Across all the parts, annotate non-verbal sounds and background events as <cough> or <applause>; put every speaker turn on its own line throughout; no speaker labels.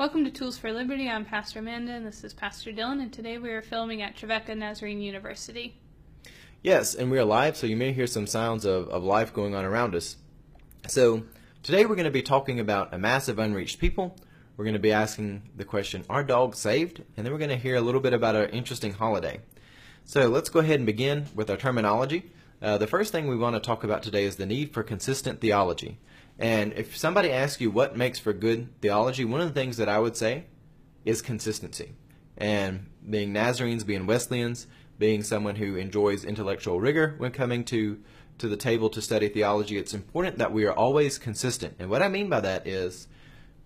Welcome to Tools for Liberty. I'm Pastor Amanda and this is Pastor Dylan, and today we are filming at Trevecca Nazarene University.
Yes, and we are live, so you may hear some sounds of, of life going on around us. So, today we're going to be talking about a massive unreached people. We're going to be asking the question, Are dogs saved? And then we're going to hear a little bit about an interesting holiday. So, let's go ahead and begin with our terminology. Uh, the first thing we want to talk about today is the need for consistent theology. And if somebody asks you what makes for good theology, one of the things that I would say is consistency. And being Nazarenes, being Wesleyans, being someone who enjoys intellectual rigor when coming to, to the table to study theology, it's important that we are always consistent. And what I mean by that is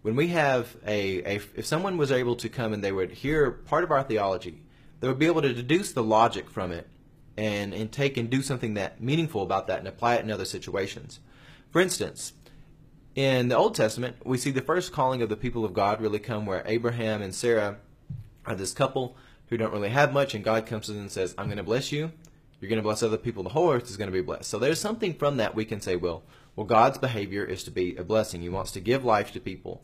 when we have a, a if someone was able to come and they would hear part of our theology, they would be able to deduce the logic from it and, and take and do something that meaningful about that and apply it in other situations. For instance, in the Old Testament, we see the first calling of the people of God really come where Abraham and Sarah are this couple who don't really have much, and God comes to them and says, I'm going to bless you. You're going to bless other people. The whole earth is going to be blessed. So there's something from that we can say, well, well, God's behavior is to be a blessing. He wants to give life to people.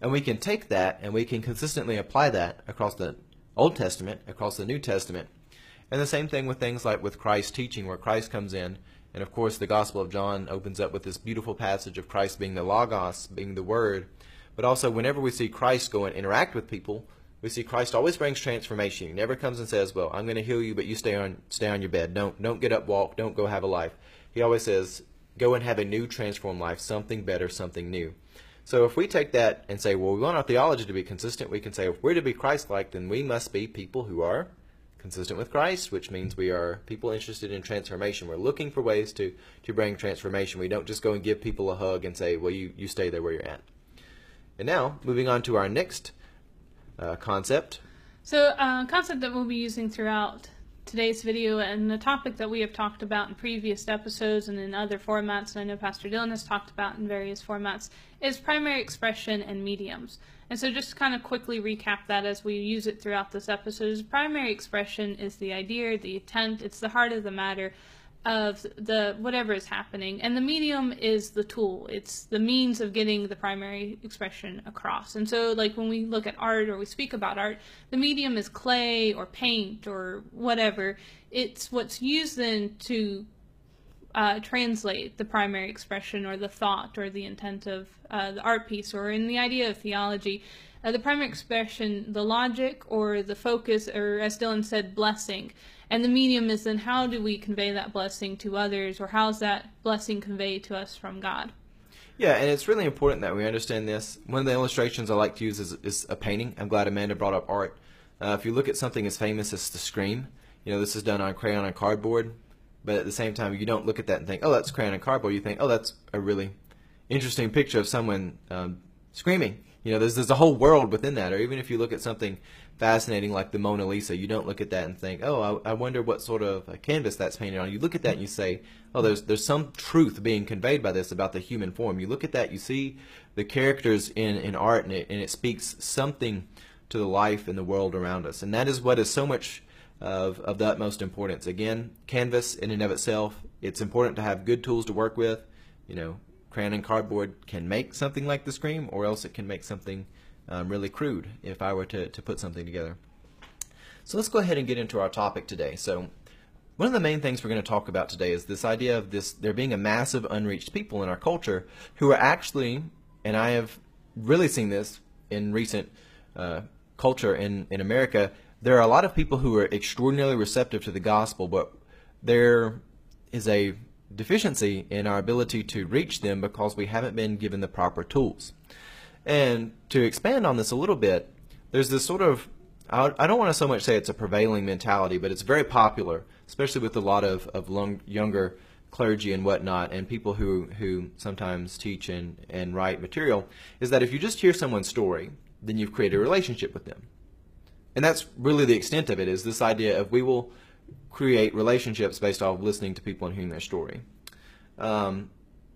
And we can take that and we can consistently apply that across the Old Testament, across the New Testament, and the same thing with things like with Christ's teaching, where Christ comes in, and of course the Gospel of John opens up with this beautiful passage of Christ being the Logos, being the Word. But also, whenever we see Christ go and interact with people, we see Christ always brings transformation. He never comes and says, "Well, I'm going to heal you, but you stay on stay on your bed. Don't don't get up, walk. Don't go have a life." He always says, "Go and have a new, transformed life, something better, something new." So if we take that and say, "Well, we want our theology to be consistent," we can say, "If we're to be Christ-like, then we must be people who are consistent with Christ, which means we are people interested in transformation. We're looking for ways to, to bring transformation. We don't just go and give people a hug and say, well, you, you stay there where you're at. And now, moving on to our next uh, concept.
So, uh, concept that we'll be using throughout today's video and the topic that we have talked about in previous episodes and in other formats, and I know Pastor Dylan has talked about in various formats, is primary expression and mediums. And so just kind of quickly recap that as we use it throughout this episode, is primary expression is the idea, the intent, it's the heart of the matter of the whatever is happening. And the medium is the tool. It's the means of getting the primary expression across. And so like when we look at art or we speak about art the medium is clay or paint or whatever. It's what's used then to uh, translate the primary expression or the thought or the intent of uh, the art piece or in the idea of theology. Uh, the primary expression, the logic or the focus, or as Dylan said, blessing. And the medium is then how do we convey that blessing to others or how's that blessing conveyed to us from God?
Yeah, and it's really important that we understand this. One of the illustrations I like to use is, is a painting. I'm glad Amanda brought up art. Uh, if you look at something as famous as the Scream, you know, this is done on crayon and cardboard. But at the same time, you don't look at that and think, oh, that's crayon and cardboard. You think, oh, that's a really interesting picture of someone um, screaming. You know, there's there's a whole world within that. Or even if you look at something fascinating like the Mona Lisa, you don't look at that and think, oh, I, I wonder what sort of canvas that's painted on. You look at that and you say, oh, there's there's some truth being conveyed by this about the human form. You look at that, you see the characters in in art, and it and it speaks something to the life and the world around us, and that is what is so much of, of the utmost importance. Again, Canvas in and of itself, it's important to have good tools to work with. You know, crayon and cardboard can make something like the Scream, or else it can make something um, really crude if I were to, to put something together. So let's go ahead and get into our topic today. So one of the main things we're going to talk about today is this idea of this there being a massive unreached people in our culture who are actually, and I have really seen this in recent uh, culture in, in America, there are a lot of people who are extraordinarily receptive to the gospel, but there is a deficiency in our ability to reach them because we haven't been given the proper tools. And to expand on this a little bit, there's this sort of I don't want to so much say it's a prevailing mentality, but it's very popular, especially with a lot of, of long, younger clergy and whatnot, and people who, who sometimes teach and, and write material, is that if you just hear someone's story, then you've created a relationship with them and that's really the extent of it is this idea of we will create relationships based off listening to people and hearing their story. Um,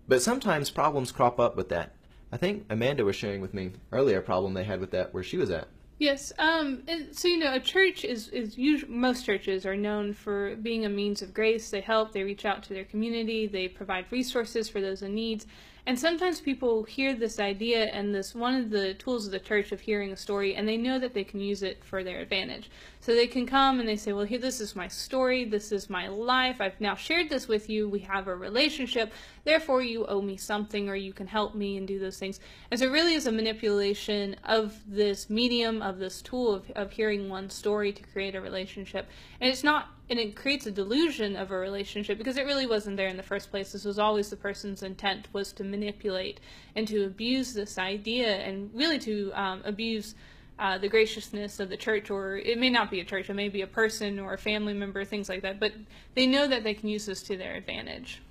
but sometimes problems crop up with that. I think Amanda was sharing with me earlier a problem they had with that where she was at.
Yes. Um, so you know, a church is is usually, most churches are known for being a means of grace. They help. They reach out to their community. They provide resources for those in needs. And sometimes people hear this idea and this one of the tools of the church of hearing a story, and they know that they can use it for their advantage. So they can come and they say, Well, here, this is my story. This is my life. I've now shared this with you. We have a relationship. Therefore, you owe me something or you can help me and do those things. And so, it really is a manipulation of this medium, of this tool of, of hearing one story to create a relationship. And it's not and it creates a delusion of a relationship because it really wasn't there in the first place. This was always the person's intent was to manipulate and to abuse this idea and really to um, abuse uh, the graciousness of the church, or it may not be a church, it may be a person or a family member, things like that. But they know that they can use this to their advantage.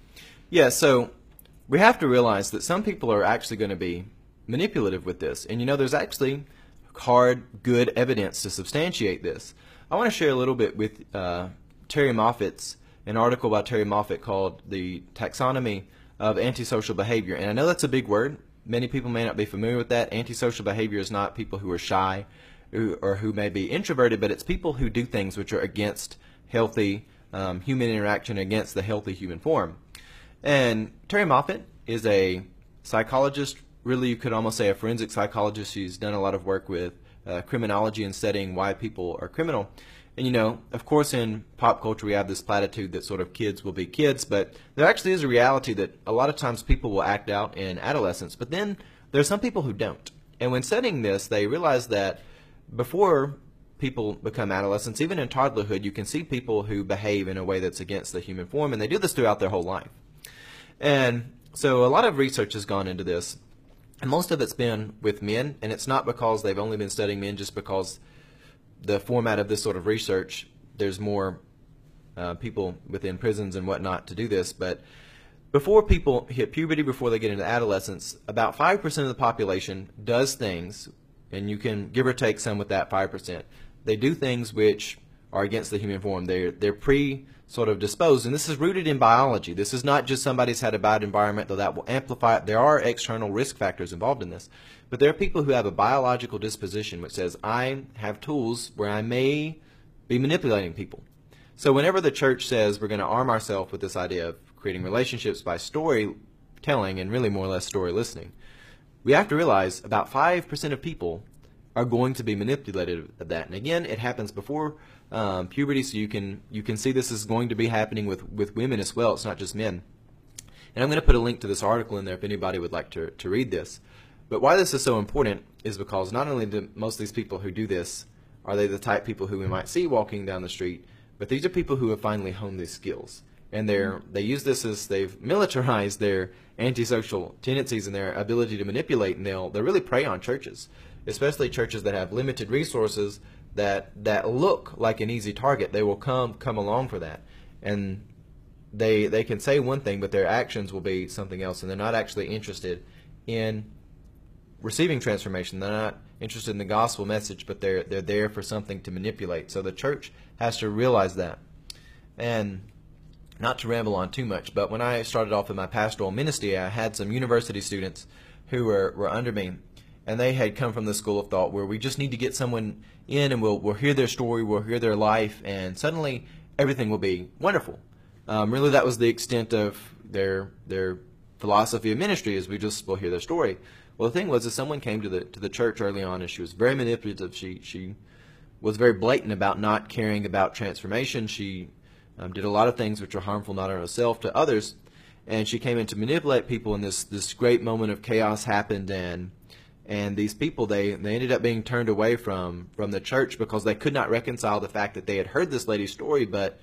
Yeah, so we have to realize that some people are actually going to be manipulative with this. And you know, there's actually hard, good evidence to substantiate this. I want to share a little bit with uh, Terrie Moffitt's an article by Terrie Moffitt called The Taxonomy of Antisocial Behavior. And I know that's a big word. Many people may not be familiar with that. Antisocial behavior is not people who are shy or who may be introverted, but it's people who do things which are against healthy um, human interaction, against the healthy human form. And Terrie Moffitt is a psychologist, really, you could almost say a forensic psychologist. She's done a lot of work with uh, criminology and studying why people are criminal. And you know, of course, in pop culture, we have this platitude that sort of kids will be kids, but there actually is a reality that a lot of times people will act out in adolescence, but then there are some people who don't. And when studying this, they realize that before people become adolescents, even in toddlerhood, you can see people who behave in a way that's against the human form, and they do this throughout their whole life. And so a lot of research has gone into this, and most of it's been with men, and it's not because they've only been studying men, just because the format of this sort of research, there's more uh, people within prisons and whatnot to do this, but before people hit puberty, before they get into adolescence, about 5% of the population does things, and you can give or take some with that 5%. They do things which are against the human form. They're, they're pre sort of disposed, and this is rooted in biology. This is not just somebody's had a bad environment, though that will amplify it. There are external risk factors involved in this. But there are people who have a biological disposition which says, I have tools where I may be manipulating people. So whenever the church says we're going to arm ourselves with this idea of creating relationships by storytelling and really more or less story listening, we have to realize about 5% of people are going to be manipulated of that. And again, it happens before um, puberty, so you can you can see this is going to be happening with, with women as well. It's not just men. And I'm going to put a link to this article in there if anybody would like to, to read this. But why this is so important is because not only do most of these people who do this are they the type people who we might see walking down the street, but these are people who have finally honed these skills. And they're they use this as they've militarized their antisocial tendencies and their ability to manipulate and they'll they really prey on churches. Especially churches that have limited resources that that look like an easy target. They will come come along for that. And they they can say one thing but their actions will be something else and they're not actually interested in receiving transformation. They're not interested in the gospel message, but they're they're there for something to manipulate. So the church has to realize that. And not to ramble on too much, but when I started off in my pastoral ministry, I had some university students who were, were under me, and they had come from the school of thought where we just need to get someone in and we'll, we'll hear their story, we'll hear their life, and suddenly everything will be wonderful. Um, really, that was the extent of their their philosophy of ministry is we just will hear their story. Well, the thing was, is someone came to the to the church early on, and she was very manipulative. She she was very blatant about not caring about transformation. She um, did a lot of things which are harmful not only herself to others, and she came in to manipulate people. And this this great moment of chaos happened, and and these people they they ended up being turned away from from the church because they could not reconcile the fact that they had heard this lady's story, but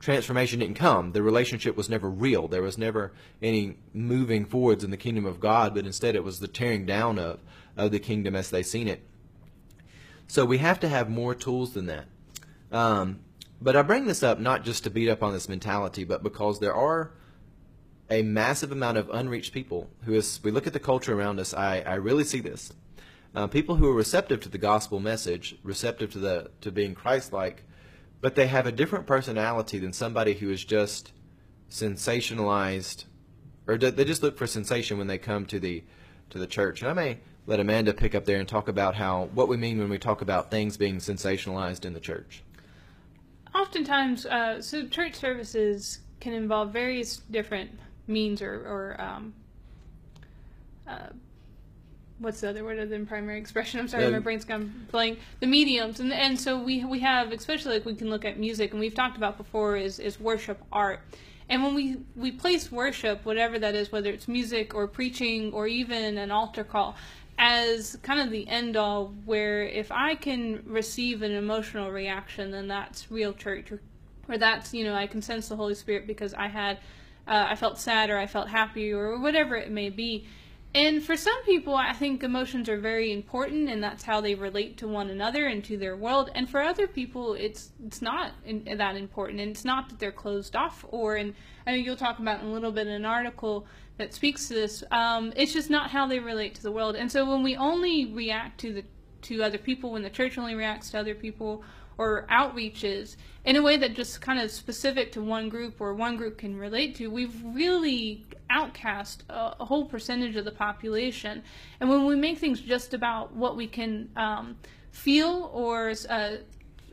transformation didn't come. The relationship was never real. There was never any moving forwards in the kingdom of God, but instead it was the tearing down of, of the kingdom as they seen it. So we have to have more tools than that. Um, but I bring this up not just to beat up on this mentality, but because there are a massive amount of unreached people who, as we look at the culture around us, I, I really see this. Uh, people who are receptive to the gospel message, receptive to the to being Christ-like, but they have a different personality than somebody who is just sensationalized, or they just look for sensation when they come to the to the church. And I may let Amanda pick up there and talk about how what we mean when we talk about things being sensationalized in the church.
Oftentimes, uh, so church services can involve various different means or, or um, uh, what's the other word than primary expression? I'm sorry, my brain's gone blank. The mediums, and and so we we have especially like we can look at music, and we've talked about before is is worship art. And when we, we place worship, whatever that is, whether it's music or preaching or even an altar call, as kind of the end all, where if I can receive an emotional reaction, then that's real church. Or, or that's, you know, I can sense the Holy Spirit because I had, uh, I felt sad or I felt happy or whatever it may be. And for some people, I think emotions are very important, and that's how they relate to one another and to their world. And for other people, it's it's not in, that important, and it's not that they're closed off. Or, and I know you'll talk about in a little bit in an article that speaks to this. Um, it's just not how they relate to the world. And so when we only react to the to other people, when the church only reacts to other people, or outreaches in a way that just kind of specific to one group or one group can relate to, we've really outcast a, a whole percentage of the population. And when we make things just about what we can um, feel or uh,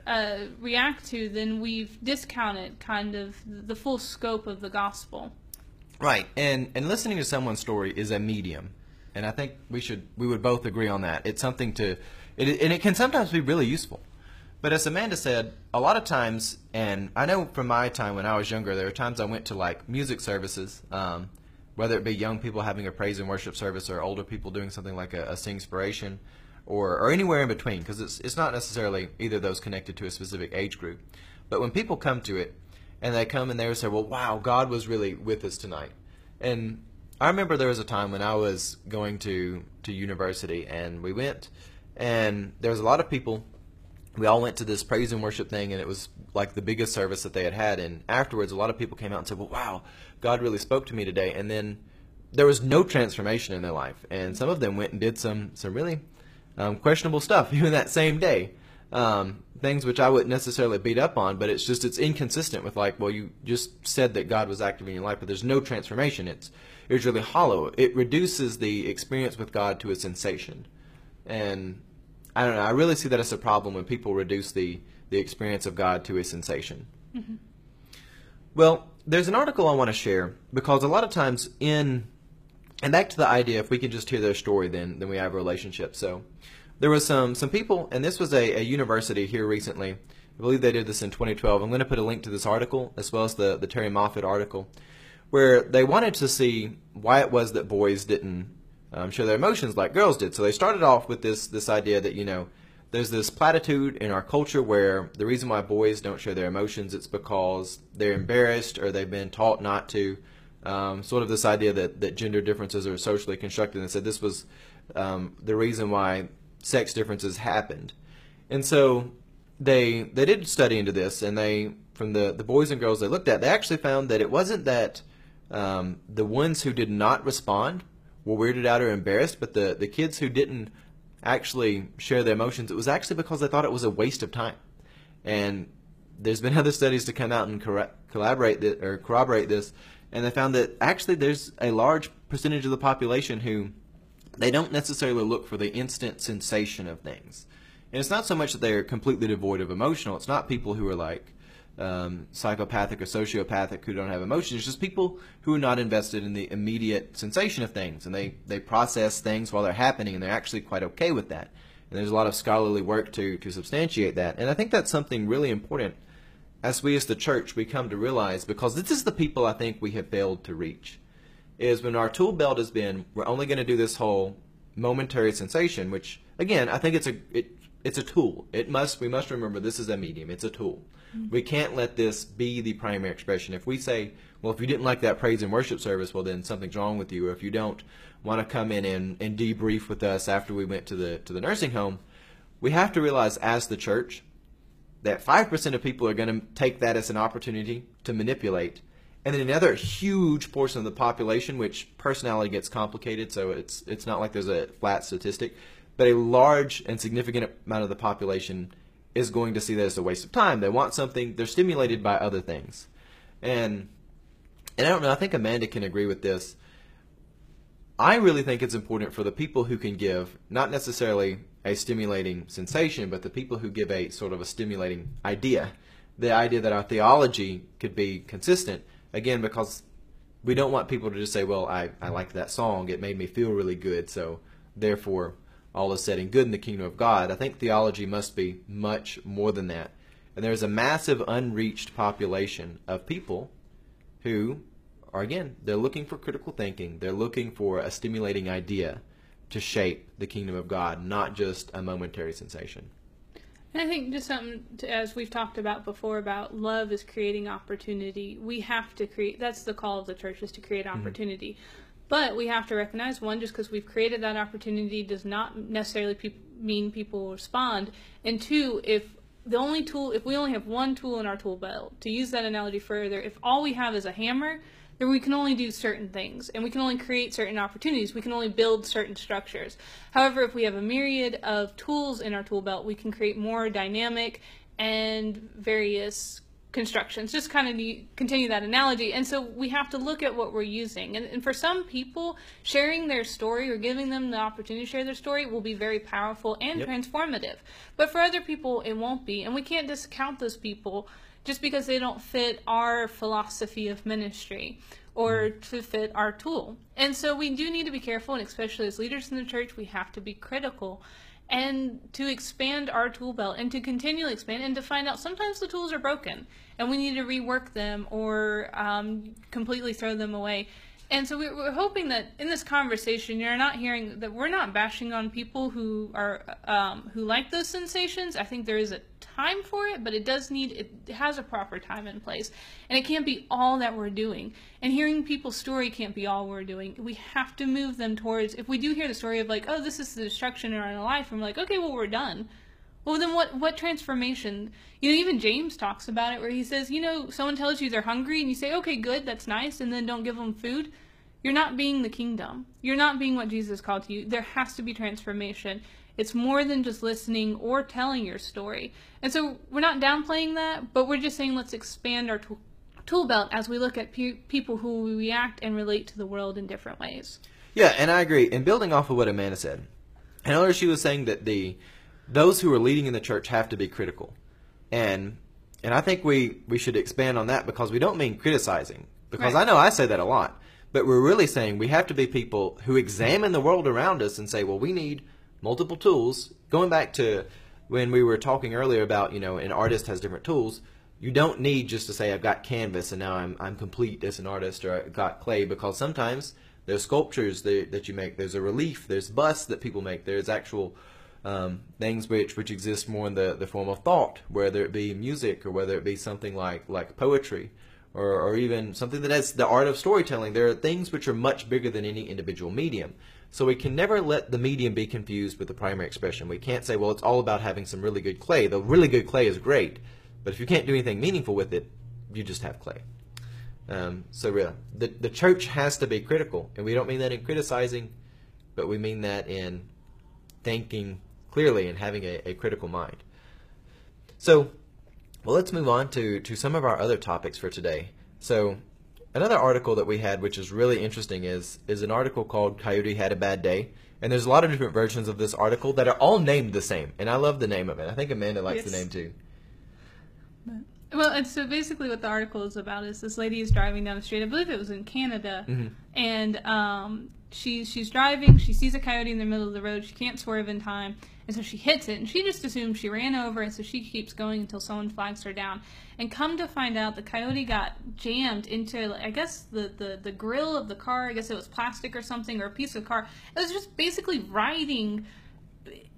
uh, react to, then we've discounted kind of the full scope of the gospel.
Right, and and listening to someone's story is a medium, and I think we should we would both agree on that. It's something to, it, and it can sometimes be really useful. But as Amanda said, a lot of times, and I know from my time when I was younger, there were times I went to like music services, um, whether it be young people having a praise and worship service or older people doing something like a, a Singspiration, or or anywhere in between, because it's it's not necessarily either of those connected to a specific age group. But when people come to it, and they come and they say, "Well, wow, God was really with us tonight," and I remember there was a time when I was going to to university, and we went, and there was a lot of people we all went to this praise and worship thing and it was like the biggest service that they had had. And afterwards a lot of people came out and said well wow god really spoke to me today. And then there was no transformation in their life. And some of them went and did some some really um, questionable stuff <laughs> even that same day. Um, things which i wouldn't necessarily beat up on but it's just it's inconsistent with like well you just said that god was active in your life but there's no transformation. It's it's really hollow. It reduces the experience with god to a sensation. And I don't know. I really see that as a problem when people reduce the, the experience of God to a sensation. Mm-hmm. Well, there's an article I want to share because a lot of times in and back to the idea if we can just hear their story then then we have a relationship. So there was some some people and this was a, a university here recently. I believe they did this in 2012. I'm going to put a link to this article as well as the the Terrie Moffitt article where they wanted to see why it was that boys didn't um, show their emotions like girls did. So they started off with this this idea that you know there's this platitude in our culture where the reason why boys don't show their emotions it's because they're embarrassed or they've been taught not to. Um, sort of this idea that, that gender differences are socially constructed and said this was um, the reason why sex differences happened. And so they they did study into this and they from the, the boys and girls they looked at they actually found that it wasn't that um, the ones who did not respond were weirded out or embarrassed, but the, the kids who didn't actually share their emotions, it was actually because they thought it was a waste of time. And there's been <laughs> other studies to come out and corre- collaborate th- or corroborate this, and they found that actually there's a large percentage of the population who they don't necessarily look for the instant sensation of things. And it's not so much that they're completely devoid of emotional. It's not people who are like um, psychopathic or sociopathic who don't have emotions. It's just people who are not invested in the immediate sensation of things, and they they process things while they're happening, and they're actually quite okay with that. And there's a lot of scholarly work to to substantiate that. And I think that's something really important as we as the church we come to realize because this is the people I think we have failed to reach. Is when our tool belt has been we're only going to do this whole momentary sensation, which again I think it's a it, it's a tool. It must we must remember this is a medium. It's a tool. We can't let this be the primary expression. If we say, well, if you didn't like that praise and worship service, well, then something's wrong with you. Or if you don't want to come in and, and debrief with us after we went to the to the nursing home, we have to realize as the church that five percent of people are going to take that as an opportunity to manipulate, and then another huge portion of the population, which personality gets complicated, so it's it's not like there's a flat statistic, but a large and significant amount of the population is going to see that as a waste of time. They want something, they're stimulated by other things. And and I don't know, I think Amanda can agree with this. I really think it's important for the people who can give not necessarily a stimulating sensation, but the people who give a sort of a stimulating idea. The idea that our theology could be consistent, again, because we don't want people to just say, well, I, I liked that song. It made me feel really good. So therefore, all is said and good in the kingdom of God. I think theology must be much more than that. And there's a massive unreached population of people who are, again, they're looking for critical thinking. They're looking for a stimulating idea to shape the kingdom of God, not just a momentary sensation.
And I think just something to, as we've talked about before about love is creating opportunity. We have to create. That's the call of the church is to create mm-hmm. opportunity. Mm-hmm. But we have to recognize one, just because we've created that opportunity does not necessarily pe- mean people will respond. And two, if the only tool, if we only have one tool in our tool belt, to use that analogy further, if all we have is a hammer, then we can only do certain things and we can only create certain opportunities. We can only build certain structures. However, if we have a myriad of tools in our tool belt, we can create more dynamic and various constructions. Just kind of continue that analogy. And so we have to look at what we're using. And, and, for some people, sharing their story or giving them the opportunity to share their story will be very powerful and yep. transformative. But for other people, it won't be. And we can't discount those people just because they don't fit our philosophy of ministry or mm. to fit our tool. And so we do need to be careful, and especially as leaders in the church, we have to be critical and to expand our tool belt and to continually expand and to find out sometimes the tools are broken and we need to rework them or um, completely throw them away. And so we're hoping that in this conversation, you're not hearing that we're not bashing on people who are um, who like those sensations. I think there is a time for it, but it does need it has a proper time in place, and it can't be all that we're doing. And hearing people's story can't be all we're doing. We have to move them towards. If we do hear the story of like, oh, this is the destruction in our life, and we're like, okay, well, we're done. Well, then what? What transformation? You know, even James talks about it, where he says, you know, someone tells you they're hungry, and you say, okay, good, that's nice, and then don't give them food you're not being the kingdom. You're not being what Jesus called to you. There has to be transformation. It's more than just listening or telling your story. And so we're not downplaying that, but we're just saying let's expand our tool, tool belt as we look at pe- people who react and relate to the world in different ways.
Yeah, and I agree. And building off of what Amanda said, I know she was saying that the those who are leading in the church have to be critical, and and I think we we should expand on that because we don't mean criticizing. Because right. I know I say that a lot. But we're really saying we have to be people who examine the world around us and say, well, we need multiple tools. Going back to when we were talking earlier about, you know, an artist has different tools. You don't need just to say, I've got canvas and now I'm, I'm complete as an artist or I've got clay because sometimes there's sculptures that, that you make. There's a relief. There's busts that people make. There's actual um, things which, which exist more in the, the form of thought, whether it be music or whether it be something like, like poetry or, or even something that has the art of storytelling. There are things which are much bigger than any individual medium. So we can never let the medium be confused with the primary expression. We can't say, well, it's all about having some really good clay. The really good clay is great, but if you can't do anything meaningful with it, you just have clay. Um, so really, the, the church has to be critical, and we don't mean that in criticizing, but we mean that in thinking clearly and having a, a critical mind. So well, let's move on to, to some of our other topics for today. So, another article that we had, which is really interesting, is is an article called "Coyote Had a Bad Day," and there's a lot of different versions of this article that are all named the same, and I love the name of it. I think Amanda likes yes. the name too.
Well, and so basically, what the article is about is this lady is driving down the street. I believe it was in Canada, mm-hmm. and um, she's she's driving. She sees a coyote in the middle of the road. She can't swerve in time, and so she hits it. And she just assumes she ran over, and so she keeps going until someone flags her down. And come to find out, the coyote got jammed into I guess the the the grill of the car. I guess it was plastic or something, or a piece of car. It was just basically riding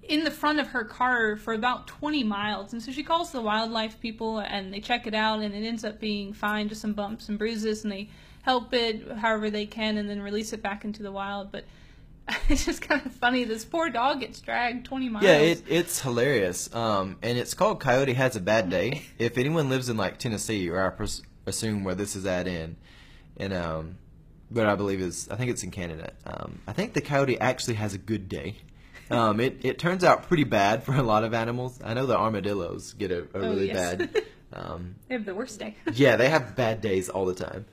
in the front of her car for about 20 miles. And so she calls the wildlife people and they check it out and it ends up being fine, just some bumps and bruises, and they help it however they can and then release it back into the wild. But <laughs> it's just kind of funny. This poor dog gets dragged 20 miles.
Yeah, it, it's hilarious. Um, and it's called Coyote Has a Bad Day. <laughs> if anyone lives in like Tennessee, or I pres- assume where this is at in, and um, what I believe is, I think it's in Canada. Um, I think the coyote actually has a good day. Um, it, it turns out pretty bad for a lot of animals. I know the armadillos get a, a oh, really yes. bad. <laughs>
Um, they have the worst day.
yeah, they have bad days all the time.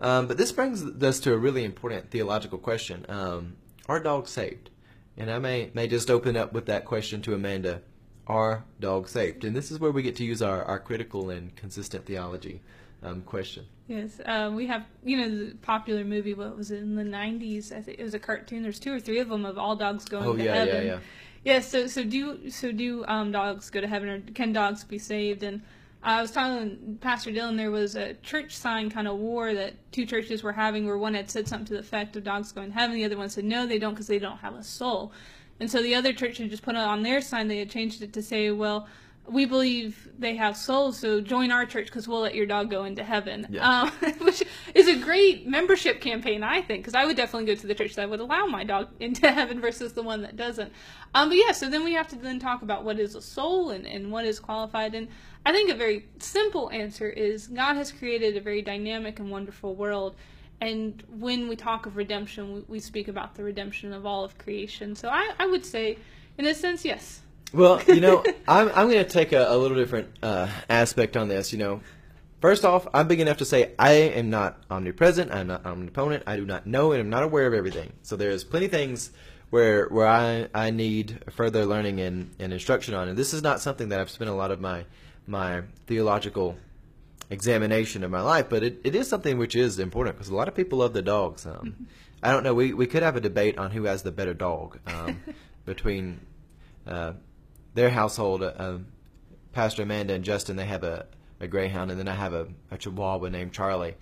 Um, but this brings us to a really important theological question: um, Are dogs saved? And I may may just open up with that question to Amanda: Are dogs saved? And this is where we get to use our, our critical and consistent theology. um, question.
Yes, uh, we have you know the popular movie. What was it in the nineties? I think it was a cartoon. There's two or three of them of all dogs going
Oh
to
yeah,
heaven.
yeah, yeah.
Yeah, so so do so do um, dogs go to heaven or can dogs be saved? And I was telling Pastor Dylan there was a church sign kind of war that two churches were having where one had said something to the effect of dogs going to heaven, the other one said no, they don't because they don't have a soul. And so the other church had just put it on their sign, they had changed it to say, well, we believe they have souls, so join our church because we'll let your dog go into heaven.
Yeah.
Um, <laughs> which is a great membership campaign, I think, because I would definitely go to the church that would allow my dog <laughs> into heaven versus the one that doesn't. Um, but yeah, so then we have to then talk about what is a soul and, and what is qualified. And I think a very simple answer is God has created a very dynamic and wonderful world. And when we talk of redemption, we, we speak about the redemption of all of creation. So I, I would say, in a sense, yes.
Well, you know, <laughs> I'm I'm going to take a, a little different uh, aspect on this. You know, first off, I'm big enough to say I am not omnipresent. I'm not omnipotent. I do not know and I'm not aware of everything. So there's plenty of things where where I I need further learning and, and instruction on. And this is not something that I've spent a lot of my my theological examination of my life, but it, it is something which is important because a lot of people love the dogs. Um, I don't know. We we could have a debate on who has the better dog um, <laughs> between uh, their household. Uh, Pastor Amanda and Justin they have a, a greyhound, and then I have a, a Chihuahua named Charlie.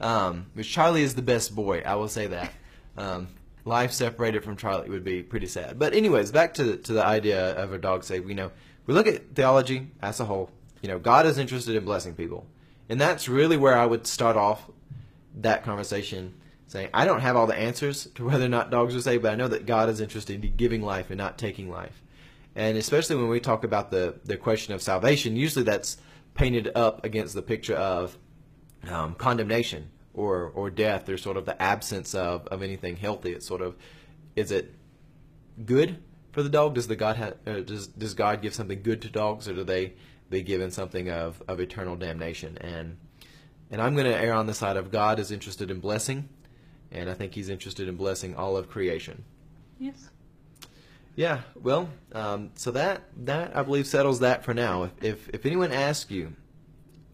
Um, which Charlie is the best boy. I will say that. Um, life separated from Charlie would be pretty sad. But anyways, back to to the idea of a dog save. You know, we look at theology as a whole. You know, God is interested in blessing people, and that's really where I would start off that conversation, saying I don't have all the answers to whether or not dogs are saved, but I know that God is interested in giving life and not taking life. And especially when we talk about the the question of salvation, usually that's painted up against the picture of um, condemnation or or death or sort of the absence of, of anything healthy. It's sort of is it good for the dog? Does the God ha- uh, does does God give something good to dogs, or do they be given something of, of eternal damnation? And and I'm going to err on the side of God is interested in blessing, and I think He's interested in blessing all of creation.
Yes.
Yeah, well, um, so that that I believe settles that for now. If if, if anyone asks you,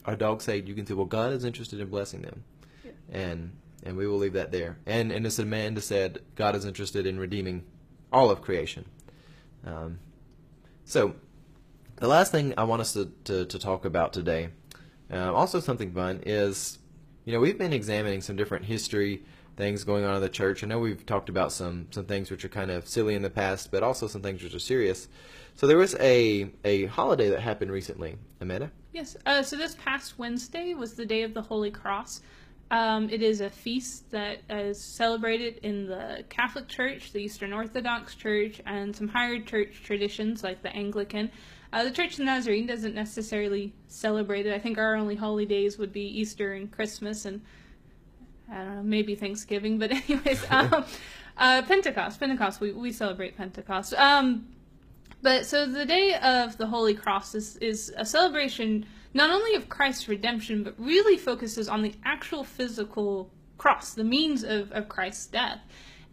our dogs saved? You can say, well, God is interested in blessing them,
Yeah.
and and we will leave that there. And and as Amanda said, God is interested in redeeming all of creation. Um, so the last thing I want us to to, to talk about today, uh, also something fun, is you know we've been examining some different history things going on in the church. I know we've talked about some some things which are kind of silly in the past, but also some things which are serious. So there was a a holiday that happened recently, Amanda.
Yes. Uh, so this past Wednesday was the Day of the Holy Cross. Um, it is a feast that is celebrated in the Catholic Church, the Eastern Orthodox Church, and some higher church traditions like the Anglican. Uh, the Church of Nazarene doesn't necessarily celebrate it. I think our only holy days would be Easter and Christmas, and I don't know, maybe Thanksgiving. But <laughs> anyways, <laughs> um, uh, Pentecost. Pentecost. We we celebrate Pentecost. Um, but so the day of the Holy Cross is, is a celebration not only of Christ's redemption, but really focuses on the actual physical cross, the means of, of Christ's death.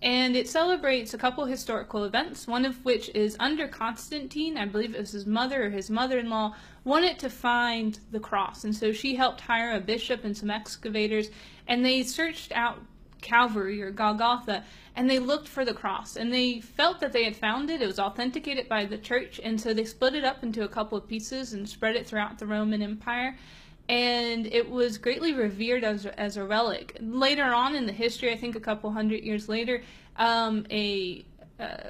And it celebrates a couple historical events, one of which is under Constantine, I believe it was his mother or his mother in law, wanted to find the cross. And so she helped hire a bishop and some excavators, and they searched out Calvary or Golgotha, and they looked for the cross, and they felt that they had found it. It was authenticated by the church, and so they split it up into a couple of pieces and spread it throughout the Roman Empire. And it was greatly revered as, as a relic. Later on in the history, I think a couple hundred years later, um, a uh,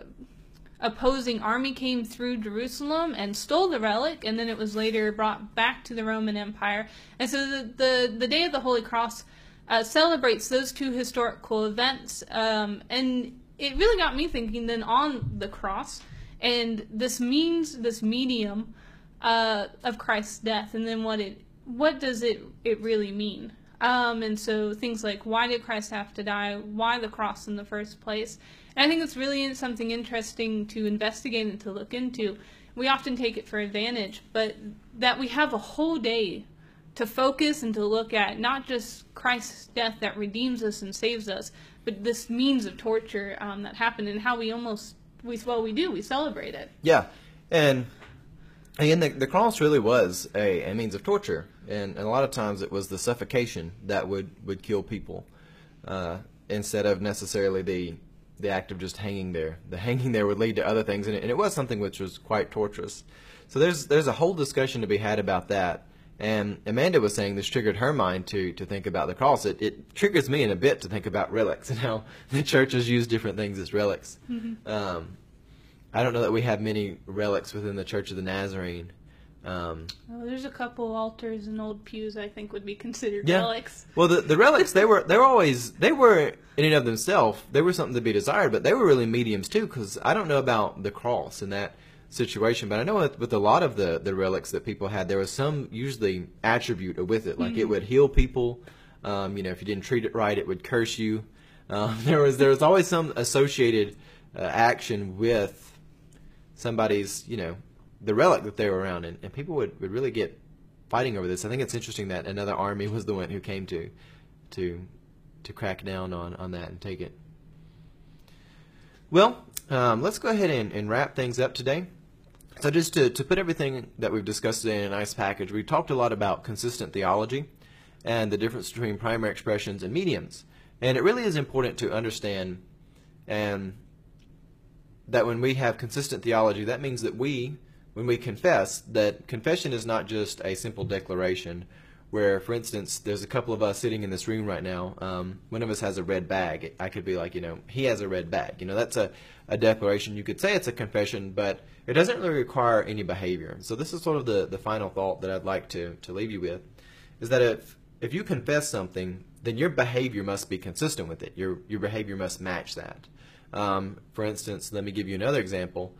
opposing army came through Jerusalem and stole the relic, and then it was later brought back to the Roman Empire. And so the the, the Day of the Holy Cross uh, celebrates those two historical events, um, and it really got me thinking then on the cross and this means this medium uh, of Christ's death, and then what it what does it it really mean? Um, and so things like why did Christ have to die? Why the cross in the first place? And I think it's really something interesting to investigate and to look into. We often take it for advantage, but that we have a whole day to focus and to look at not just Christ's death that redeems us and saves us, but this means of torture um, that happened and how we almost we well we do we celebrate it.
Yeah, and again, the, the cross really was a, a means of torture. And, and a lot of times it was the suffocation that would would kill people uh, instead of necessarily the the act of just hanging there. The hanging there would lead to other things, and it, and it was something which was quite torturous. So there's there's a whole discussion to be had about that. And Amanda was saying this triggered her mind to to think about the cross. It, it triggers me in a bit to think about relics and how <laughs> the churches use different things as relics. Mm-hmm. Um, I don't know that we have many relics within the Church of the Nazarene. Um,
oh, there's a couple altars and old pews I think would be considered yeah. relics.
Well, the the relics they were they were always they were in and of themselves they were something to be desired, but they were really mediums too. Because I don't know about the cross and that situation, but I know with, with a lot of the the relics that people had, there was some usually attribute with it, like mm-hmm. it would heal people. Um, you know, if you didn't treat it right, it would curse you. Um, <laughs> there was there was always some associated uh, action with somebody's you know the relic that they were around, and, and people would, would really get fighting over this. I think it's interesting that another army was the one who came to to to crack down on, on that and take it. Well, um, let's go ahead and, and wrap things up today. So just to, to put everything that we've discussed today in a nice package, we talked a lot about consistent theology and the difference between primary expressions and mediums. And it really is important to understand and that when we have consistent theology, that means that we when we confess that confession is not just a simple declaration where for instance there's a couple of us sitting in this room right now um, one of us has a red bag. I could be like you know he has a red bag. You know that's a, a declaration. You could say it's a confession but it doesn't really require any behavior. So this is sort of the, the final thought that i'd like to, to leave you with is that if if you confess something then your behavior must be consistent with it. Your your behavior must match that. Um, for instance let me give you another example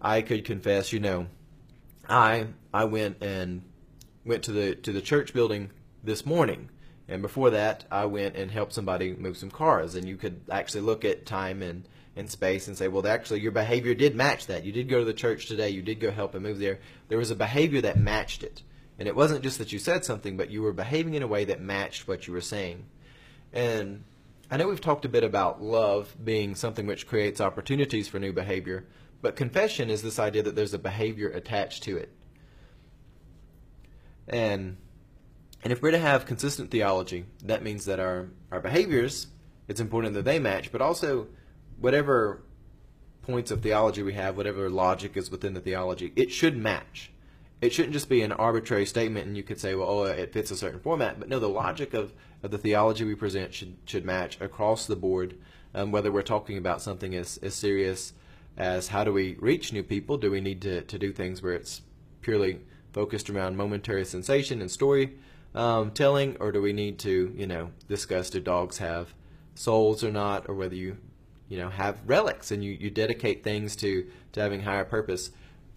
I could confess, you know, I I went and went to the to the church building this morning, and before that, I went and helped somebody move some cars. And you could actually look at time and and space and say, well, actually, your behavior did match that. You did go to the church today. You did go help and move there. There was a behavior that matched it, and it wasn't just that you said something, but you were behaving in a way that matched what you were saying. And I know we've talked a bit about love being something which creates opportunities for new behavior. But confession is this idea that there's a behavior attached to it. And and if we're to have consistent theology, that means that our, our behaviors, it's important that they match, but also whatever points of theology we have, whatever logic is within the theology, it should match. It shouldn't just be an arbitrary statement and you could say, well, oh, it fits a certain format. But no, the logic of, of the theology we present should, should match across the board, um, whether we're talking about something as, as serious as how do we reach new people? Do we need to, to do things where it's purely focused around momentary sensation and story um, telling, or do we need to, you know, discuss do dogs have souls or not, or whether you, you know, have relics and you, you dedicate things to, to having higher purpose?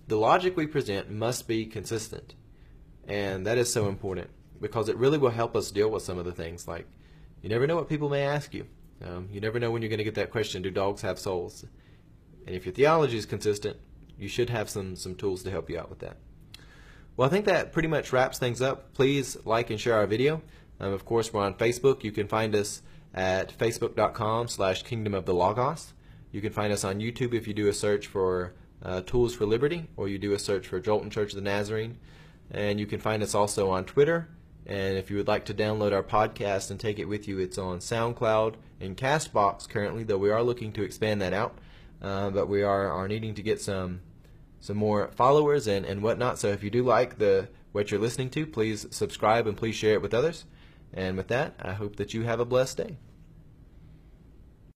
The logic we present must be consistent. And that is so important because it really will help us deal with some of the things like you never know what people may ask you. Um, you never know when you're going to get that question, do dogs have souls? And if your theology is consistent, you should have some, some tools to help you out with that. Well, I think that pretty much wraps things up. Please like and share our video. Um, of course, we're on Facebook. You can find us at facebook.com slash kingdom of the logos. You can find us on YouTube if you do a search for uh, Tools for Liberty or you do a search for Jolton Church of the Nazarene. And you can find us also on Twitter. And if you would like to download our podcast and take it with you, it's on SoundCloud and Castbox currently, though we are looking to expand that out. Uh, but we are, are needing to get some some more followers and, and whatnot. So if you do like the what you're listening to, please subscribe and please share it with others. And with that, I hope that you have a blessed day.